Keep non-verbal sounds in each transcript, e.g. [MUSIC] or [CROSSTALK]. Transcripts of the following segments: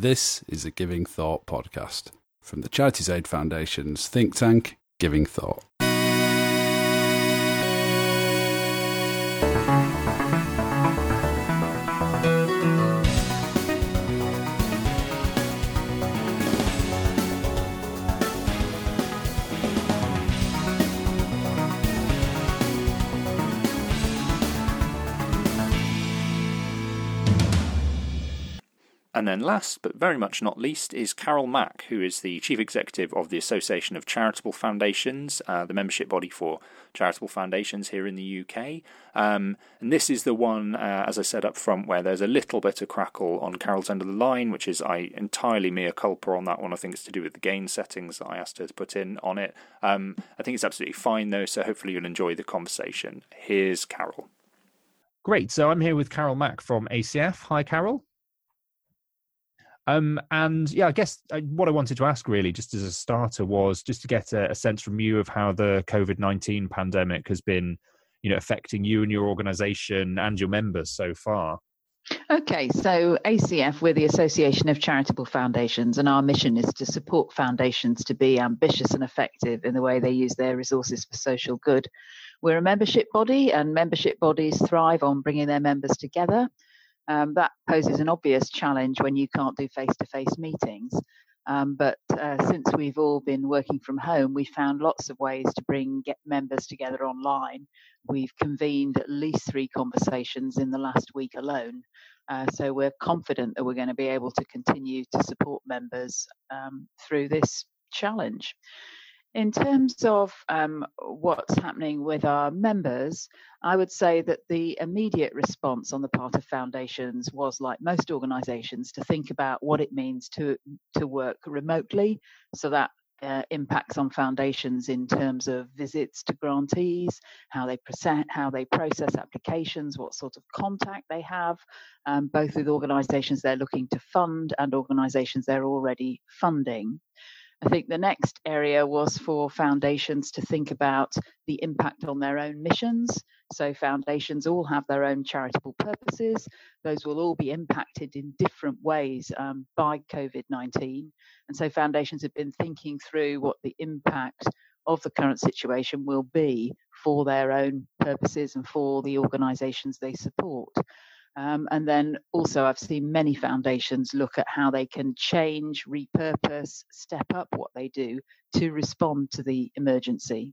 This is a Giving Thought podcast from the Charities Aid Foundation's think tank, Giving Thought. And then last, but very much not least, is Carol Mack, who is the Chief Executive of the Association of Charitable Foundations, uh, the membership body for charitable foundations here in the UK. Um, and this is the one, uh, as I said up front, where there's a little bit of crackle on Carol's end of the line, which is I entirely mea culpa on that one. I think it's to do with the gain settings that I asked her to put in on it. Um, I think it's absolutely fine though, so hopefully you'll enjoy the conversation. Here's Carol. Great. So I'm here with Carol Mack from ACF. Hi, Carol. Um, and yeah, I guess uh, what I wanted to ask really, just as a starter, was just to get a, a sense from you of how the COVID nineteen pandemic has been, you know, affecting you and your organisation and your members so far. Okay, so ACF, we're the Association of Charitable Foundations, and our mission is to support foundations to be ambitious and effective in the way they use their resources for social good. We're a membership body, and membership bodies thrive on bringing their members together um, that poses an obvious challenge when you can't do face to face meetings. Um, but uh, since we've all been working from home, we found lots of ways to bring members together online. We've convened at least three conversations in the last week alone. Uh, so we're confident that we're going to be able to continue to support members um, through this challenge. In terms of um, what's happening with our members, I would say that the immediate response on the part of foundations was, like most organisations, to think about what it means to to work remotely. So that uh, impacts on foundations in terms of visits to grantees, how they present, how they process applications, what sort of contact they have, um, both with organisations they're looking to fund and organisations they're already funding. I think the next area was for foundations to think about the impact on their own missions. So, foundations all have their own charitable purposes. Those will all be impacted in different ways um, by COVID 19. And so, foundations have been thinking through what the impact of the current situation will be for their own purposes and for the organizations they support. Um, and then also, I've seen many foundations look at how they can change, repurpose, step up what they do to respond to the emergency.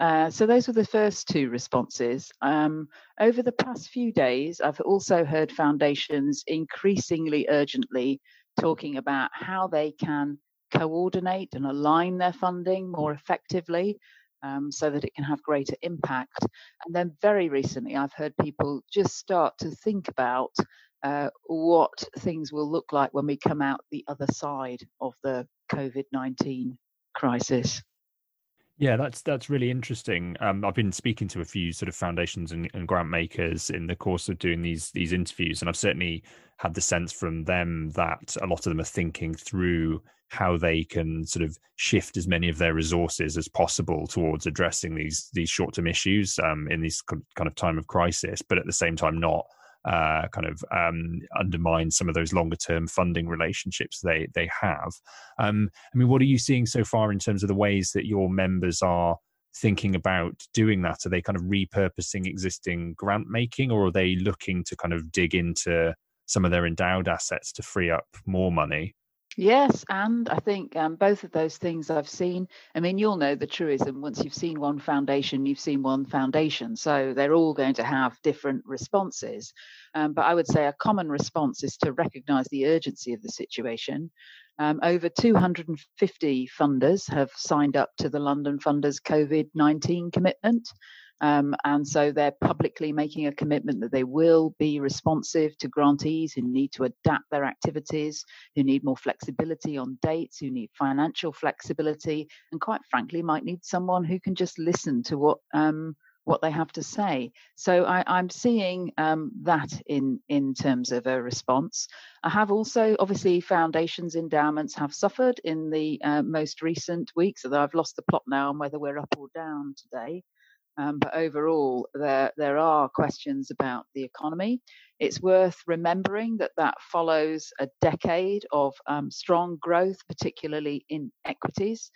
Uh, so those were the first two responses. Um, over the past few days, I've also heard foundations increasingly urgently talking about how they can coordinate and align their funding more effectively um, so that it can have greater impact. And then very recently, I've heard people just start to think about uh, what things will look like when we come out the other side of the COVID 19 crisis. Yeah, that's that's really interesting. Um, I've been speaking to a few sort of foundations and, and, grant makers in the course of doing these these interviews, and I've certainly had the sense from them that a lot of them are thinking through how they can sort of shift as many of their resources as possible towards addressing these these short term issues um, in this kind of time of crisis, but at the same time not uh, kind of um, undermine some of those longer term funding relationships they they have. Um, I mean, what are you seeing so far in terms of the ways that your members are thinking about doing that? Are they kind of repurposing existing grant making, or are they looking to kind of dig into some of their endowed assets to free up more money? Yes, and I think um, both of those things I've seen. I mean, you'll know the truism once you've seen one foundation, you've seen one foundation. So they're all going to have different responses. Um, but I would say a common response is to recognize the urgency of the situation. Um, over 250 funders have signed up to the London Funders COVID 19 commitment. Um, and so they're publicly making a commitment that they will be responsive to grantees who need to adapt their activities, who need more flexibility on dates, who need financial flexibility, and quite frankly, might need someone who can just listen to what. Um, what they have to say. So I, am seeing um, that in in terms of a response. I have also obviously foundations endowments have suffered in the uh, most recent weeks, although I've lost the plot now on whether we're up or down today. Um, but overall, there there are questions about the economy. It's worth remembering that that follows a decade of um, strong growth, particularly in equities.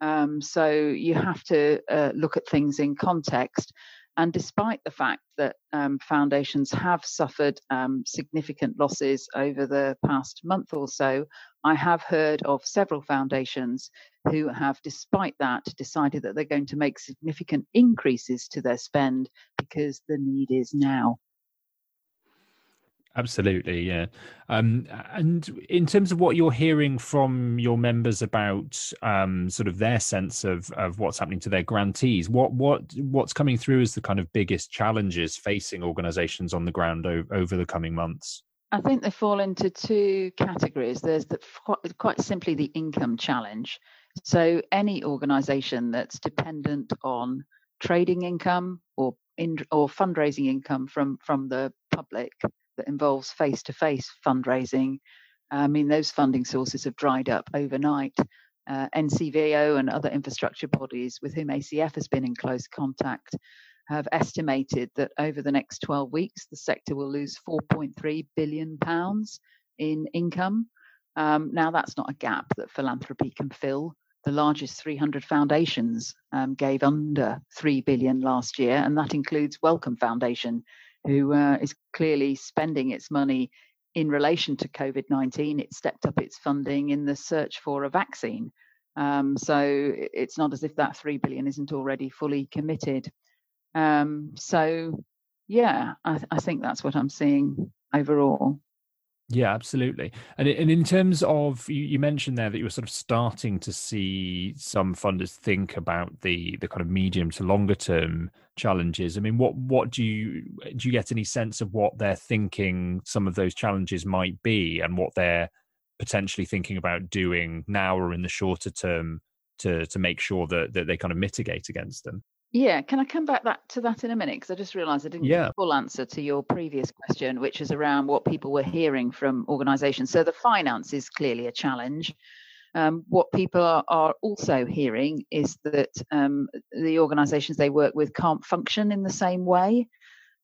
Um, so you have to uh, look at things in context. And despite the fact that um, foundations have suffered um, significant losses over the past month or so, I have heard of several foundations who have, despite that, decided that they're going to make significant increases to their spend because the need is now. Absolutely, yeah. Um, and in terms of what you're hearing from your members about um, sort of their sense of of what's happening to their grantees, what what what's coming through as the kind of biggest challenges facing organisations on the ground o- over the coming months? I think they fall into two categories. There's the, quite simply the income challenge. So any organisation that's dependent on trading income or in, or fundraising income from from the public that involves face to face fundraising. I mean, those funding sources have dried up overnight. Uh, NCVO and other infrastructure bodies with whom ACF has been in close contact have estimated that over the next 12 weeks, the sector will lose 4.3 billion pounds in income. Um, now, that's not a gap that philanthropy can fill. The largest 300 foundations um, gave under 3 billion last year, and that includes Wellcome Foundation, who uh, is clearly spending its money in relation to COVID 19. It stepped up its funding in the search for a vaccine. Um, so it's not as if that 3 billion isn't already fully committed. Um, so, yeah, I, I think that's what I'm seeing overall. Yeah, absolutely. And and in terms of you, you, mentioned there that you were sort of starting to see some funders think about the the kind of medium to longer term challenges. I mean, what what do you do you get any sense of what they're thinking some of those challenges might be and what they're potentially thinking about doing now or in the shorter term to to make sure that that they kind of mitigate against them? Yeah, can I come back that to that in a minute? Because I just realised I didn't yeah. full answer to your previous question, which is around what people were hearing from organisations. So the finance is clearly a challenge. Um, what people are, are, also hearing is that um, the organisations they work with can't function in the same way,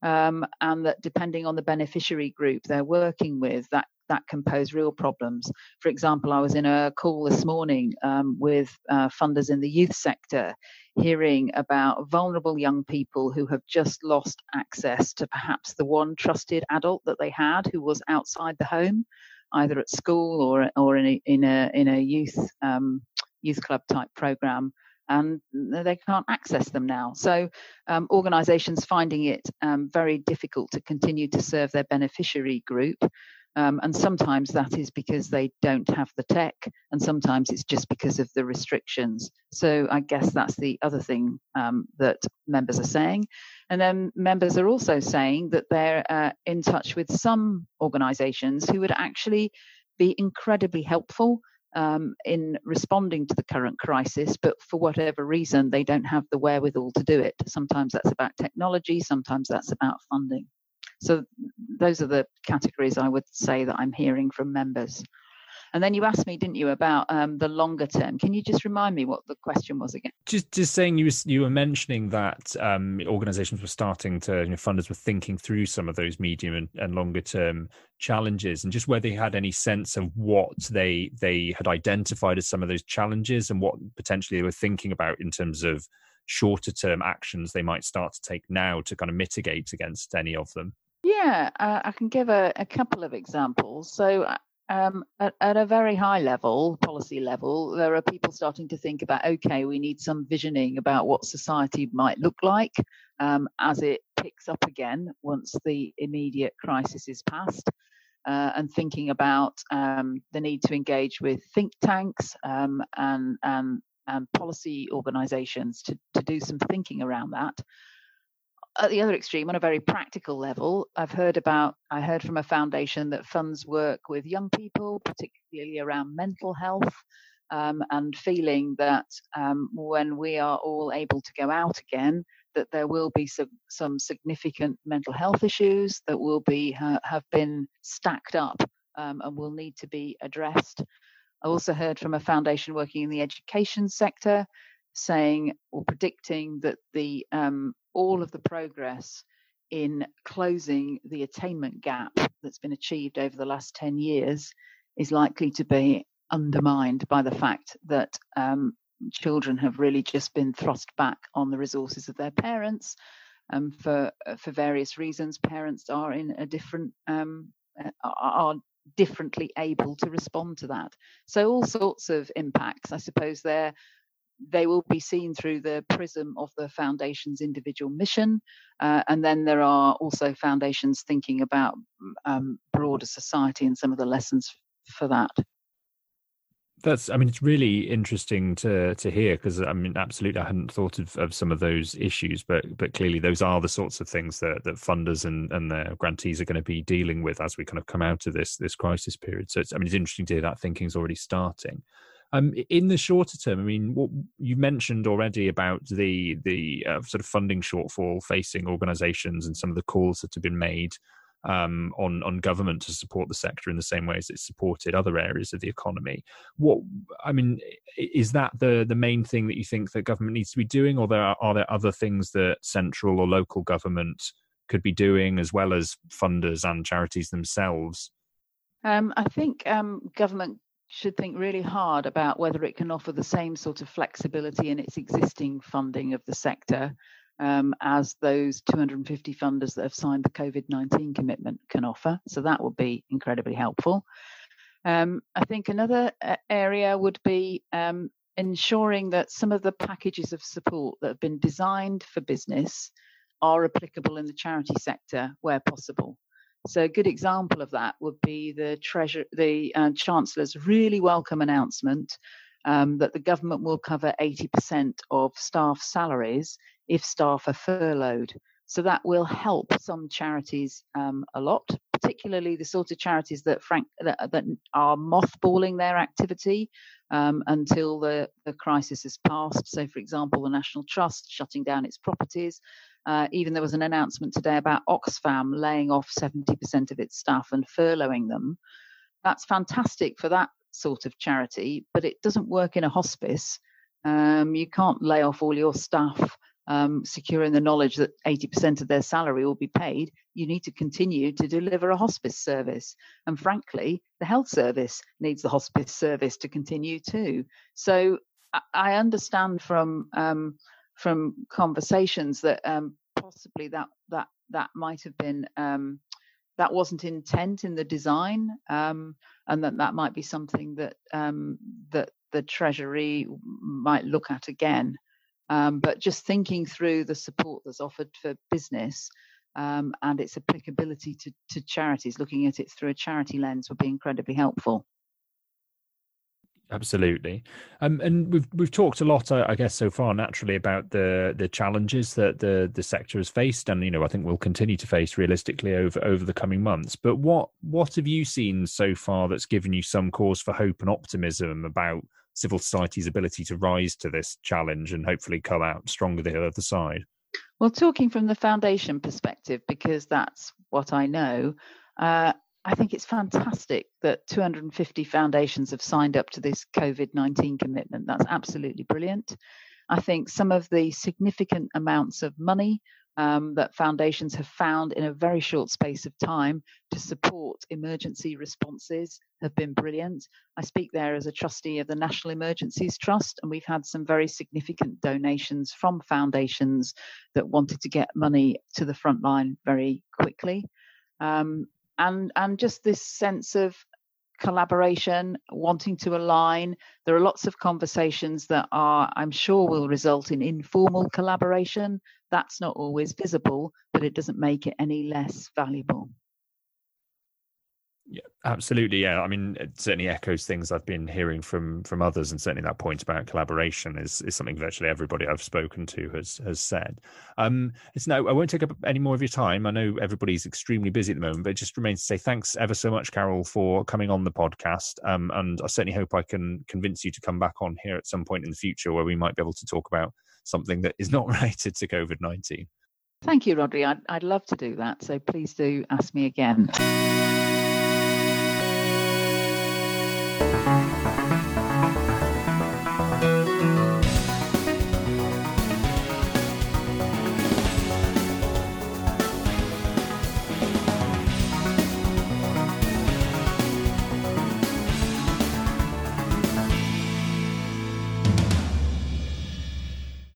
um, and that depending on the beneficiary group they're working with, that that can pose real problems. For example, I was in a call this morning um, with uh, funders in the youth sector hearing about vulnerable young people who have just lost access to perhaps the one trusted adult that they had who was outside the home, either at school or or in a in a in a youth um, youth club type program. And they can't access them now. So, um, organisations finding it um, very difficult to continue to serve their beneficiary group um, and sometimes that is because they don't have the tech, and sometimes it's just because of the restrictions. So I guess that's the other thing um, that members are saying. And then members are also saying that they're uh, in touch with some organizations who would actually be incredibly helpful um, in responding to the current crisis, but for whatever reason, they don't have the wherewithal to do it. Sometimes that's about technology, sometimes that's about funding. So those are the categories I would say that I'm hearing from members. And then you asked me, didn't you, about um, the longer term? Can you just remind me what the question was again? Just, just saying, you you were mentioning that um, organisations were starting to, you know, funders were thinking through some of those medium and, and longer term challenges, and just whether they had any sense of what they they had identified as some of those challenges and what potentially they were thinking about in terms of shorter term actions they might start to take now to kind of mitigate against any of them. Yeah, uh, I can give a, a, couple of examples. So, uh, um, at, at, a very high level, policy level, there are people starting to think about okay, we need some visioning about what society might look like um, as it picks up again once the immediate crisis is past. Uh, and thinking about um, the need to engage with think tanks um, and, and, and policy organizations to, to do some thinking around that at the other extreme, on a very practical level, I've heard about, I heard from a foundation that funds work with young people, particularly around mental health, um, and feeling that um, when we are all able to go out again, that there will be some, some significant mental health issues that will be have been stacked up um, and will need to be addressed. I also heard from a foundation working in the education sector saying or predicting that the um, all of the progress in closing the attainment gap that's been achieved over the last 10 years is likely to be undermined by the fact that um, children have really just been thrust back on the resources of their parents um, for uh, for various reasons. Parents are in a different um, uh, are differently able to respond to that. So all sorts of impacts, I suppose, there they will be seen through the prism of the foundation's individual mission. Uh, and then there are also foundations thinking about um, broader society and some of the lessons for that that's i mean it's really interesting to to hear because i mean absolutely i hadn't thought of, of some of those issues but but clearly those are the sorts of things that that funders and and their grantees are going to be dealing with as we kind of come out of this this crisis period so it's i mean it's interesting to hear that thinking is already starting um, in the shorter term, I mean, what you mentioned already about the the uh, sort of funding shortfall facing organisations and some of the calls that have been made um, on on government to support the sector in the same way as it's supported other areas of the economy. What I mean is that the the main thing that you think that government needs to be doing, or there are, are there other things that central or local government could be doing as well as funders and charities themselves? Um, I think um, government should think really hard about whether it can offer the same sort of flexibility in its existing funding of the sector um, as those 250 funders that have signed the COVID 19 commitment can offer. So that would be incredibly helpful. Um, I think another uh, area would be um, ensuring that some of the packages of support that have been designed for business are applicable in the charity sector where possible. So a good example of that would be the treasure, the uh, Chancellor's really welcome announcement um, that the government will cover 80% of staff salaries if staff are furloughed. So that will help some charities um, a lot, particularly the sort of charities that, frank, that, that are mothballing their activity um, until the, the crisis has passed. So, for example, the National Trust shutting down its properties. Uh, even there was an announcement today about Oxfam laying off 70% of its staff and furloughing them. That's fantastic for that sort of charity, but it doesn't work in a hospice. Um, you can't lay off all your staff um, securing the knowledge that 80% of their salary will be paid, you need to continue to deliver a hospice service. And frankly, the health service needs the hospice service to continue too. So I understand from um, from conversations that um, possibly that that that might have been um, that wasn't intent in the design, um, and that that might be something that um, that the Treasury might look at again. Um, but just thinking through the support that's offered for business um, and its applicability to, to charities, looking at it through a charity lens would be incredibly helpful. Absolutely, um, and we've we've talked a lot, I, guess, so far naturally about the the challenges that the the sector has faced, and you know I think we'll continue to face realistically over over the coming months. But what what have you seen so far that's given you some cause for hope and optimism about civil society's ability to rise to this challenge and hopefully come out stronger the other side? Well, talking from the foundation perspective, because that's what I know, uh, I think it's fantastic that 250 foundations have signed up to this COVID 19 commitment. That's absolutely brilliant. I think some of the significant amounts of money um, that foundations have found in a very short space of time to support emergency responses have been brilliant. I speak there as a trustee of the National Emergencies Trust, and we've had some very significant donations from foundations that wanted to get money to the front line very quickly. Um, and, and just this sense of collaboration, wanting to align. There are lots of conversations that are, I'm sure, will result in informal collaboration. That's not always visible, but it doesn't make it any less valuable. Yeah, absolutely. Yeah, I mean, it certainly echoes things I've been hearing from from others, and certainly that point about collaboration is is something virtually everybody I've spoken to has has said. Um, it's no, I won't take up any more of your time. I know everybody's extremely busy at the moment, but it just remains to say thanks ever so much, Carol, for coming on the podcast. Um, and I certainly hope I can convince you to come back on here at some point in the future where we might be able to talk about something that is not [LAUGHS] related to COVID nineteen. Thank you, Rhodri. I'd, I'd love to do that. So please do ask me again.